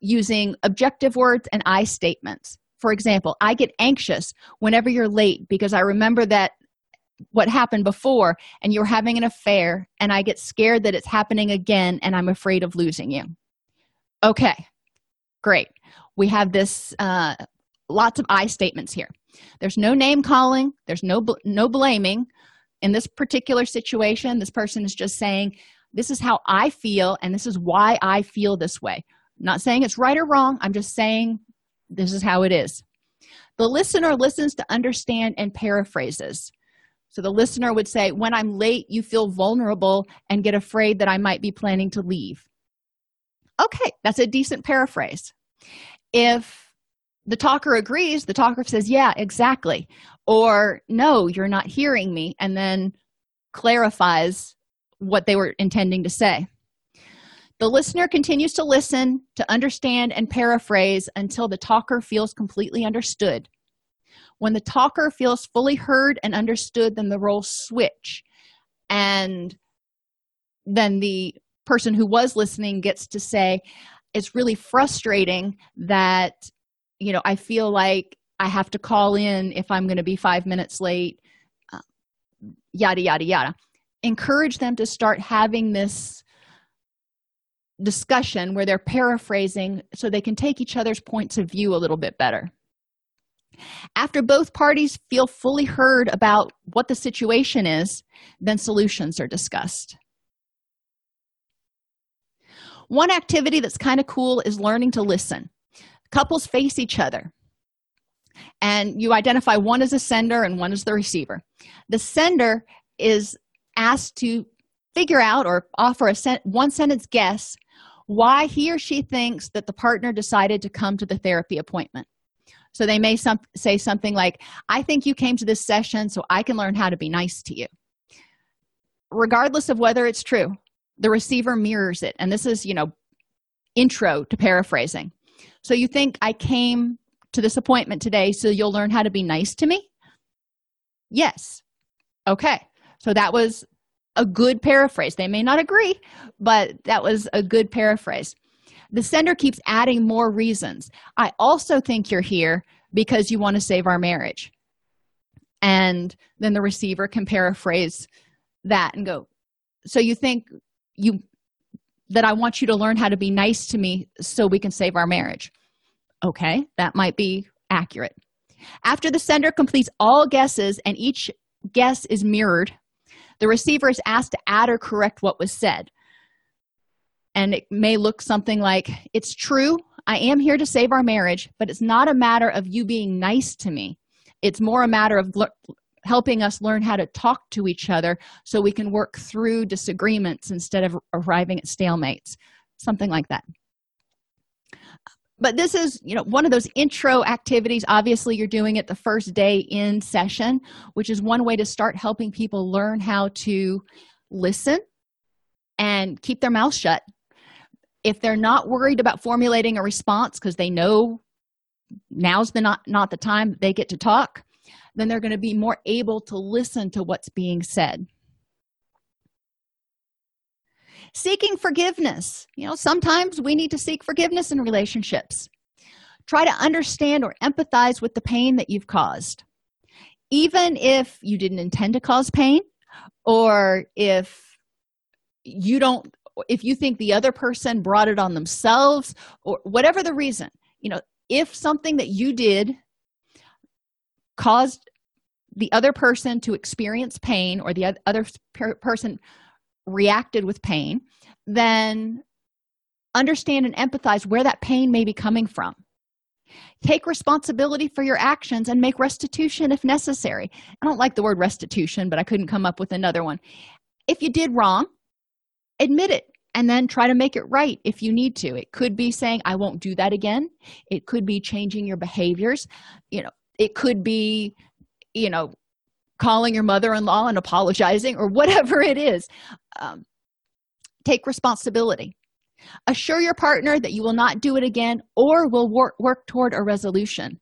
using objective words and i statements. For example i get anxious whenever you're late because i remember that what happened before and you're having an affair and i get scared that it's happening again and i'm afraid of losing you. Okay great. We have this uh, lots of i statements here. There's no name calling there's no bl- no blaming. In this particular situation this person is just saying this is how i feel and this is why i feel this way. I'm not saying it's right or wrong i'm just saying this is how it is. The listener listens to understand and paraphrases so the listener would say, When I'm late, you feel vulnerable and get afraid that I might be planning to leave. Okay, that's a decent paraphrase. If the talker agrees, the talker says, Yeah, exactly. Or, No, you're not hearing me, and then clarifies what they were intending to say. The listener continues to listen, to understand, and paraphrase until the talker feels completely understood. When the talker feels fully heard and understood, then the roles switch. And then the person who was listening gets to say, It's really frustrating that, you know, I feel like I have to call in if I'm going to be five minutes late, uh, yada, yada, yada. Encourage them to start having this discussion where they're paraphrasing so they can take each other's points of view a little bit better. After both parties feel fully heard about what the situation is, then solutions are discussed. One activity that's kind of cool is learning to listen. Couples face each other, and you identify one as a sender and one as the receiver. The sender is asked to figure out or offer a sen- one sentence guess why he or she thinks that the partner decided to come to the therapy appointment so they may some, say something like, I think you came to this session so I can learn how to be nice to you. Regardless of whether it's true, the receiver mirrors it. And this is, you know, intro to paraphrasing. So you think I came to this appointment today so you'll learn how to be nice to me? Yes. Okay. So that was a good paraphrase. They may not agree, but that was a good paraphrase the sender keeps adding more reasons. I also think you're here because you want to save our marriage. And then the receiver can paraphrase that and go so you think you that i want you to learn how to be nice to me so we can save our marriage? Okay that might be accurate. After the sender completes all guesses and each guess is mirrored the receiver is asked to add or correct what was said and it may look something like it's true. I am here to save our marriage but it's not a matter of you being nice to me. It's more a matter of helping us learn how to talk to each other so we can work through disagreements instead of arriving at stalemates. Something like that. But this is you know one of those intro activities. Obviously you're doing it the first day in session which is one way to start helping people learn how to listen and keep their mouth shut if they're not worried about formulating a response because they know now's the not not the time they get to talk then they're going to be more able to listen to what's being said. Seeking forgiveness. You know sometimes we need to seek forgiveness in relationships. Try to understand or empathize with the pain that you've caused. Even if you didn't intend to cause pain or if you don't if you think the other person brought it on themselves or whatever the reason you know if something that you did caused the other person to experience pain or the other per person reacted with pain then understand and empathize where that pain may be coming from. Take responsibility for your actions and make restitution if necessary. I don't like the word restitution but i couldn't come up with another one. If you did wrong admit it and then try to make it right if you need to. It could be saying i won't do that again. It could be changing your behaviors. You know it could be you know calling your mother-in-law and apologizing or whatever it is. Um, take responsibility. Assure your partner that you will not do it again or will work, work toward a resolution.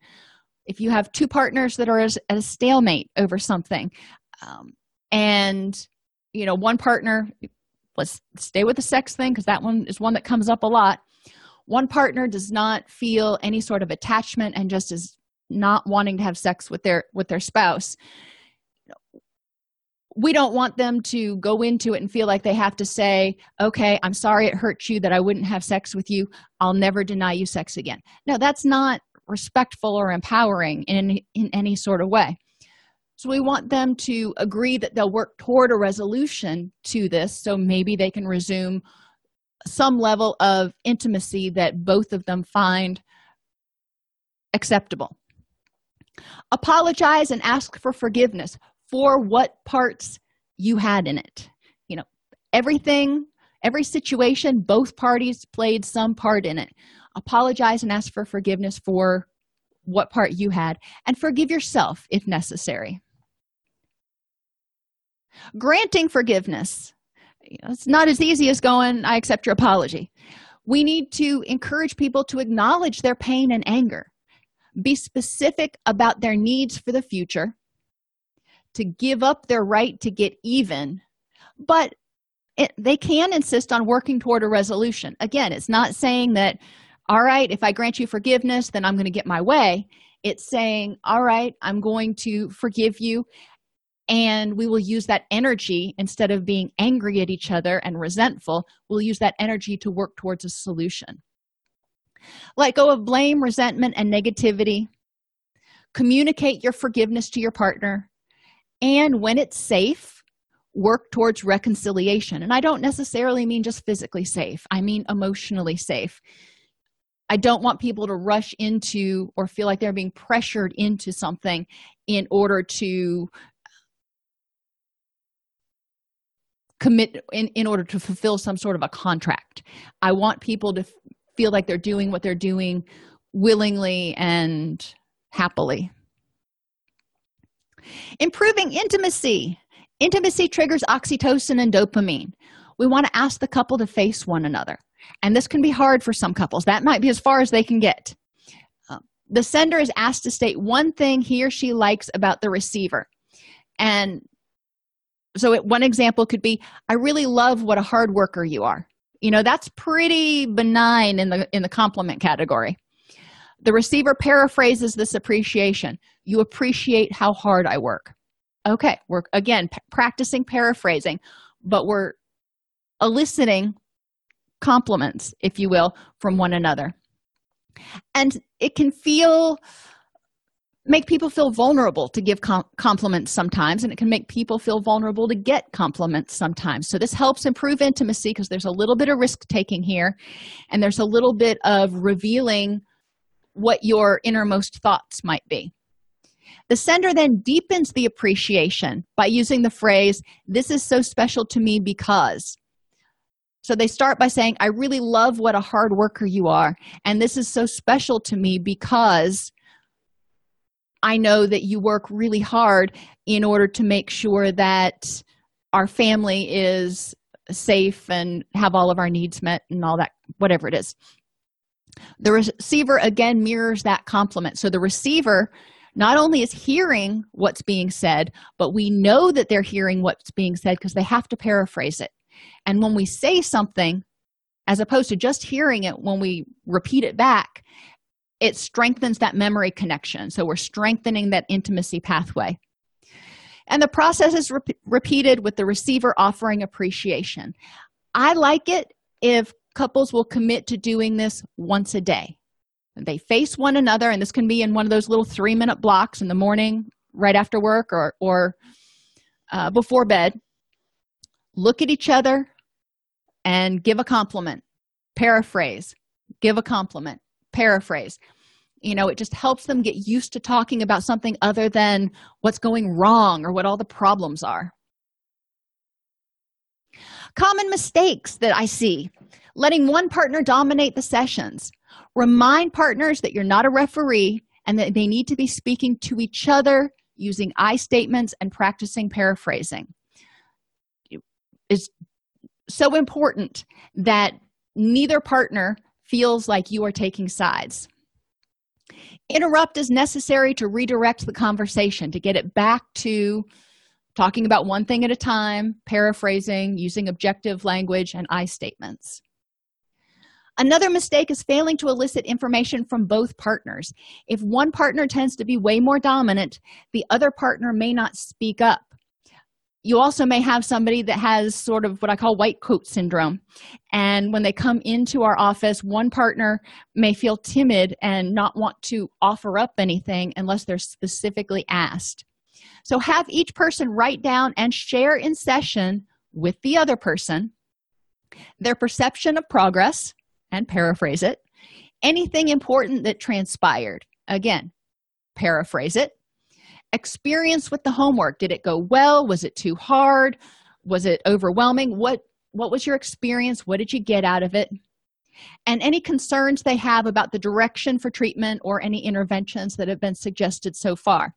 If you have two partners that are at a stalemate over something um, and you know one partner let's stay with the sex thing because that one is one that comes up a lot. One partner does not feel any sort of attachment and just is not wanting to have sex with their with their spouse. We don't want them to go into it and feel like they have to say okay i'm sorry it hurt you that i wouldn't have sex with you. I'll never deny you sex again. No that's not respectful or empowering in in any sort of way so we want them to agree that they'll work toward a resolution to this so maybe they can resume some level of intimacy that both of them find acceptable. Apologize and ask for forgiveness for what parts you had in it. You know everything every situation both parties played some part in it. Apologize and ask for forgiveness for what part you had and forgive yourself if necessary granting forgiveness. It's not as easy as going i accept your apology. We need to encourage people to acknowledge their pain and anger. Be specific about their needs for the future to give up their right to get even but it, they can insist on working toward a resolution. Again it's not saying that all right if i grant you forgiveness then i'm going to get my way. It's saying all right i'm going to forgive you and we will use that energy instead of being angry at each other and resentful we'll use that energy to work towards a solution. Let go of blame resentment and negativity. Communicate your forgiveness to your partner. And when it's safe work towards reconciliation. And i don't necessarily mean just physically safe. I mean emotionally safe. I don't want people to rush into or feel like they're being pressured into something in order to commit in, in order to fulfill some sort of a contract. I want people to f- feel like they're doing what they're doing willingly and happily. Improving intimacy. Intimacy triggers oxytocin and dopamine. We want to ask the couple to face one another. And this can be hard for some couples. That might be as far as they can get. Uh, the sender is asked to state one thing he or she likes about the receiver. And so it, one example could be i really love what a hard worker you are. You know that's pretty benign in the in the compliment category. The receiver paraphrases this appreciation. You appreciate how hard i work. Okay we're again p- practicing paraphrasing but we're eliciting compliments if you will from one another. And it can feel make people feel vulnerable to give com- compliments sometimes and it can make people feel vulnerable to get compliments sometimes so this helps improve intimacy because there's a little bit of risk taking here and there's a little bit of revealing what your innermost thoughts might be the sender then deepens the appreciation by using the phrase, This is so special to me because. So they start by saying, I really love what a hard worker you are. And this is so special to me because I know that you work really hard in order to make sure that our family is safe and have all of our needs met and all that, whatever it is. The receiver again mirrors that compliment. So the receiver not only is hearing what's being said, but we know that they're hearing what's being said because they have to paraphrase it. And when we say something, as opposed to just hearing it when we repeat it back, it strengthens that memory connection. So we're strengthening that intimacy pathway. And the process is re- repeated with the receiver offering appreciation. I like it if couples will commit to doing this once a day. They face one another, and this can be in one of those little three minute blocks in the morning, right after work, or, or uh, before bed. Look at each other and give a compliment, paraphrase, give a compliment, paraphrase. You know, it just helps them get used to talking about something other than what's going wrong or what all the problems are. Common mistakes that I see letting one partner dominate the sessions. Remind partners that you're not a referee and that they need to be speaking to each other using I statements and practicing paraphrasing. It's so important that neither partner feels like you are taking sides. Interrupt is necessary to redirect the conversation, to get it back to talking about one thing at a time, paraphrasing, using objective language, and I statements. Another mistake is failing to elicit information from both partners. If one partner tends to be way more dominant, the other partner may not speak up. You also may have somebody that has sort of what I call white coat syndrome. And when they come into our office, one partner may feel timid and not want to offer up anything unless they're specifically asked. So have each person write down and share in session with the other person their perception of progress and paraphrase it. Anything important that transpired. Again, paraphrase it. Experience with the homework. Did it go well? Was it too hard? Was it overwhelming? What what was your experience? What did you get out of it? And any concerns they have about the direction for treatment or any interventions that have been suggested so far.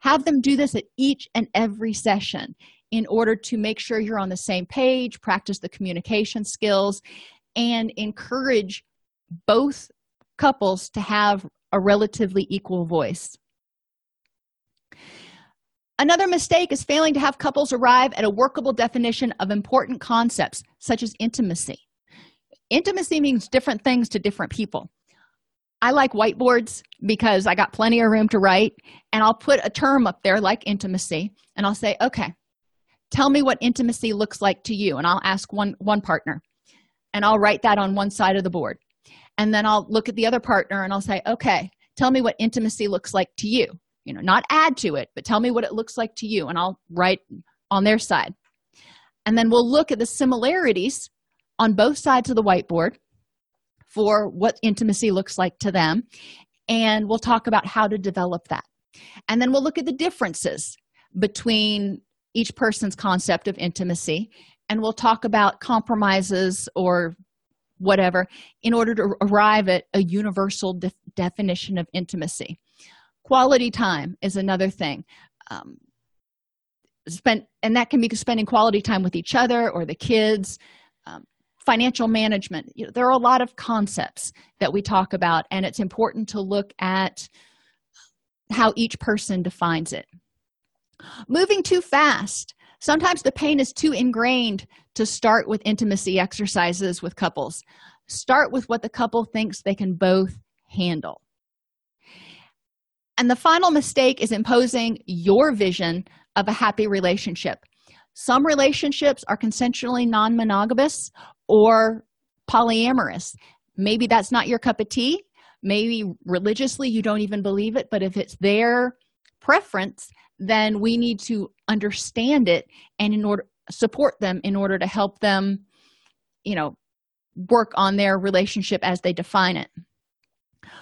Have them do this at each and every session in order to make sure you're on the same page, practice the communication skills, and encourage both couples to have a relatively equal voice. Another mistake is failing to have couples arrive at a workable definition of important concepts, such as intimacy. Intimacy means different things to different people. I like whiteboards because I got plenty of room to write, and I'll put a term up there like intimacy, and I'll say, okay, tell me what intimacy looks like to you. And I'll ask one, one partner, and I'll write that on one side of the board. And then I'll look at the other partner and I'll say, okay, tell me what intimacy looks like to you. You know, not add to it, but tell me what it looks like to you. And I'll write on their side. And then we'll look at the similarities on both sides of the whiteboard for what intimacy looks like to them. And we'll talk about how to develop that. And then we'll look at the differences between each person's concept of intimacy and we'll talk about compromises or whatever in order to arrive at a universal de- definition of intimacy quality time is another thing. Um, spend and that can be spending quality time with each other or the kids. Um, financial management. You know, there are a lot of concepts that we talk about and it's important to look at how each person defines it. Moving too fast. Sometimes the pain is too ingrained to start with intimacy exercises with couples. Start with what the couple thinks they can both handle. And the final mistake is imposing your vision of a happy relationship. Some relationships are consensually non monogamous or polyamorous. Maybe that's not your cup of tea. Maybe religiously you don't even believe it, but if it's their preference, then we need to understand it and in order support them in order to help them you know work on their relationship as they define it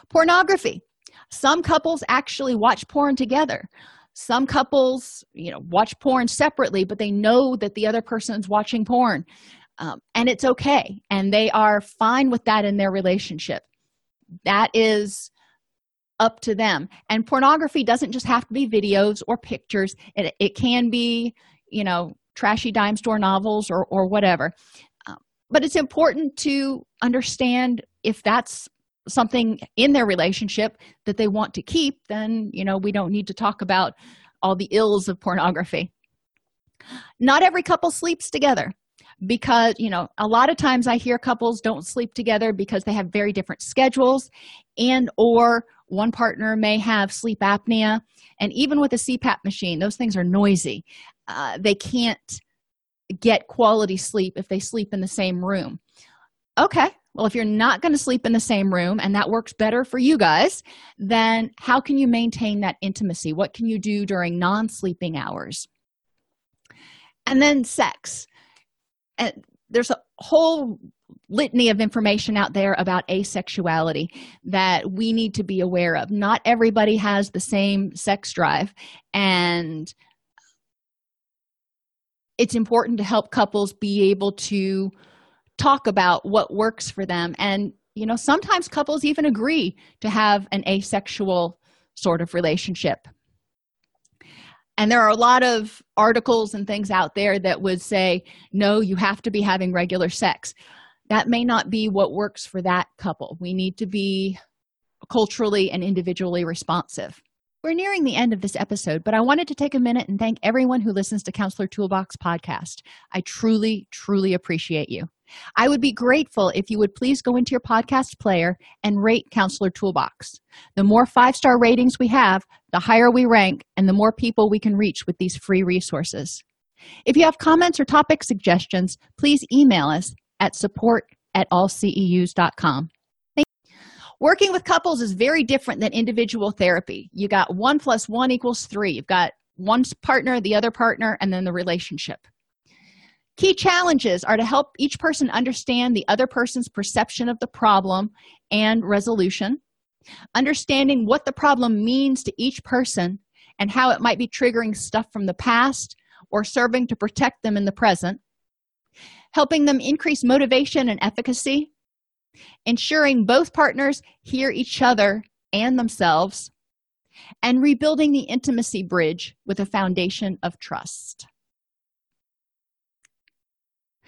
pornography some couples actually watch porn together. Some couples you know watch porn separately but they know that the other person's watching porn. Um, and it's okay and they are fine with that in their relationship. That is up to them. And pornography doesn't just have to be videos or pictures. It, it can be you know trashy dime store novels or or whatever. Um, but it's important to understand if that's something in their relationship that they want to keep then you know we don't need to talk about all the ills of pornography. Not every couple sleeps together because you know a lot of times i hear couples don't sleep together because they have very different schedules and or one partner may have sleep apnea. And even with a cpap machine those things are noisy. Uh, they can't get quality sleep if they sleep in the same room. Okay well if you're not going to sleep in the same room and that works better for you guys then how can you maintain that intimacy? What can you do during non-sleeping hours? And then sex. And there's a whole litany of information out there about asexuality that we need to be aware of. Not everybody has the same sex drive and it's important to help couples be able to talk about what works for them. And you know sometimes couples even agree to have an asexual sort of relationship. And there are a lot of articles and things out there that would say no you have to be having regular sex. That may not be what works for that couple. We need to be culturally and individually responsive. We're nearing the end of this episode but i wanted to take a minute and thank everyone who listens to counselor toolbox podcast. I truly truly appreciate you I would be grateful if you would please go into your podcast player and rate Counselor Toolbox. The more five star ratings we have, the higher we rank and the more people we can reach with these free resources. If you have comments or topic suggestions, please email us at support at allceus.com. Working with couples is very different than individual therapy. You got one plus one equals three. You've got one partner, the other partner, and then the relationship. Key challenges are to help each person understand the other person's perception of the problem and resolution, understanding what the problem means to each person and how it might be triggering stuff from the past or serving to protect them in the present, helping them increase motivation and efficacy, ensuring both partners hear each other and themselves, and rebuilding the intimacy bridge with a foundation of trust.